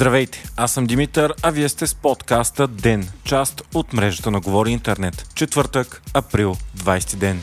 Здравейте, аз съм Димитър, а вие сте с подкаста ДЕН, част от мрежата на Говори Интернет. Четвъртък, април, 20 ден.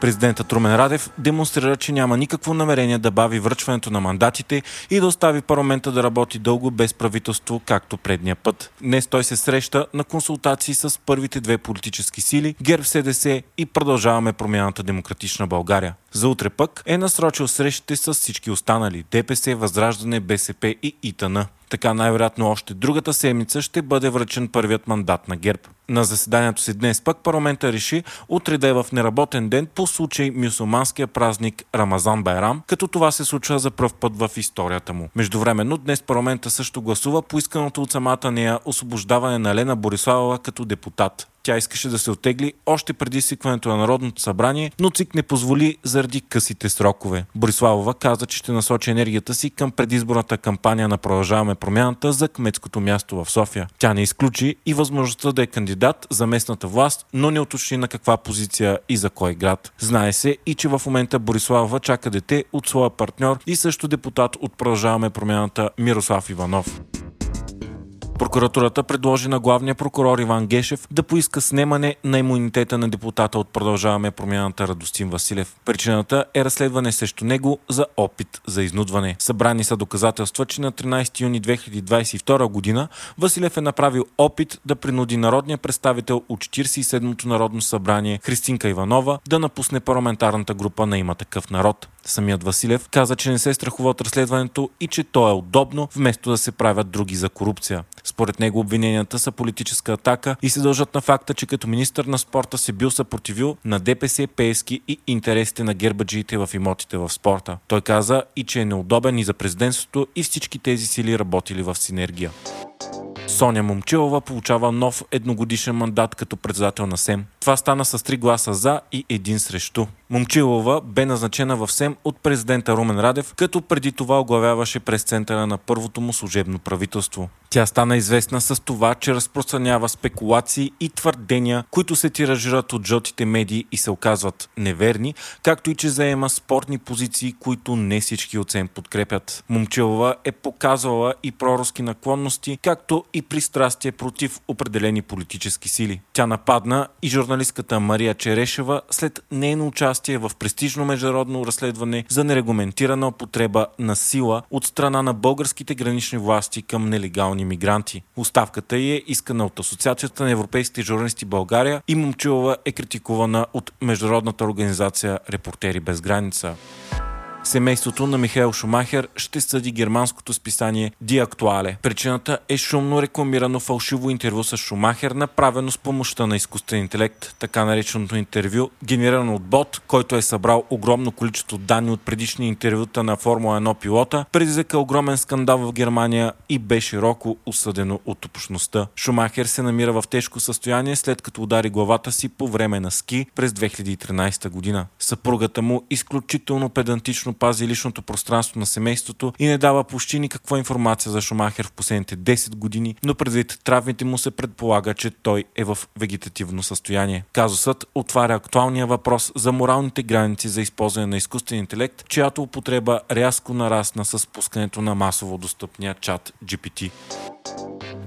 Президентът Румен Радев демонстрира, че няма никакво намерение да бави връчването на мандатите и да остави парламента да работи дълго без правителство, както предния път. Днес той се среща на консултации с първите две политически сили ГЕРБ СДС и продължаваме промяната Демократична България. За утре пък е насрочил срещите с всички останали ДПС, Възраждане, БСП и ИТН. Така най-вероятно още другата седмица ще бъде връчен първият мандат на ГЕРБ. На заседанието си днес пък парламента реши утре да е в неработен ден по случай мюсулманския празник Рамазан Байрам, като това се случва за пръв път в историята му. Междувременно днес парламента също гласува по исканото от самата нея освобождаване на Лена Бориславова като депутат. Тя искаше да се отегли още преди свикването на Народното събрание, но ЦИК не позволи заради късите срокове. Бориславова каза, че ще насочи енергията си към предизборната кампания на Продължаваме промяната за кметското място в София. Тя не изключи и възможността да е кандидат за местната власт, но не уточни на каква позиция и за кой град. Знае се и че в момента Бориславова чака дете от своя партньор и също депутат от Продължаваме промяната Мирослав Иванов. Прокуратурата предложи на главния прокурор Иван Гешев да поиска снемане на имунитета на депутата от Продължаваме промяната Радостин Василев. Причината е разследване срещу него за опит за изнудване. Събрани са доказателства, че на 13 юни 2022 година Василев е направил опит да принуди народния представител от 47-то Народно събрание Христинка Иванова да напусне парламентарната група на има такъв народ. Самият Василев каза, че не се страхува от разследването и че то е удобно, вместо да се правят други за корупция. Според него обвиненията са политическа атака и се дължат на факта, че като министър на спорта се бил съпротивил на ДПС, Пески и интересите на гербаджиите в имотите в спорта. Той каза и че е неудобен и за президентството и всички тези сили работили в синергия. Соня Момчилова получава нов едногодишен мандат като председател на СЕМ. Това стана с три гласа за и един срещу. Момчилова бе назначена в СЕМ от президента Румен Радев, като преди това оглавяваше през центъра на първото му служебно правителство. Тя стана известна с това, че разпространява спекулации и твърдения, които се тиражират от жълтите медии и се оказват неверни, както и че заема спортни позиции, които не всички от СЕМ подкрепят. Момчилова е показвала и проруски наклонности, както и пристрастие против определени политически сили. Тя нападна и журналистката Мария Черешева след нейно участие в престижно международно разследване за нерегламентирана употреба на сила от страна на българските гранични власти към нелегални мигранти. Оставката й е искана от Асоциацията на европейските журналисти България и Момчилова е критикувана от международната организация Репортери без граница. Семейството на Михаил Шумахер ще съди германското списание Ди Актуале. Причината е шумно рекламирано фалшиво интервю с Шумахер, направено с помощта на изкуствен интелект. Така нареченото интервю, генерирано от бот, който е събрал огромно количество данни от предишни интервюта на Формула 1 пилота, предизвика огромен скандал в Германия и бе широко осъдено от общността. Шумахер се намира в тежко състояние след като удари главата си по време на ски през 2013 година. Съпругата му изключително педантично пази личното пространство на семейството и не дава почти никаква информация за Шумахер в последните 10 години, но предвид травмите му се предполага, че той е в вегетативно състояние. Казусът отваря актуалния въпрос за моралните граници за използване на изкуствен интелект, чиято употреба рязко нарасна с пускането на масово достъпния чат GPT.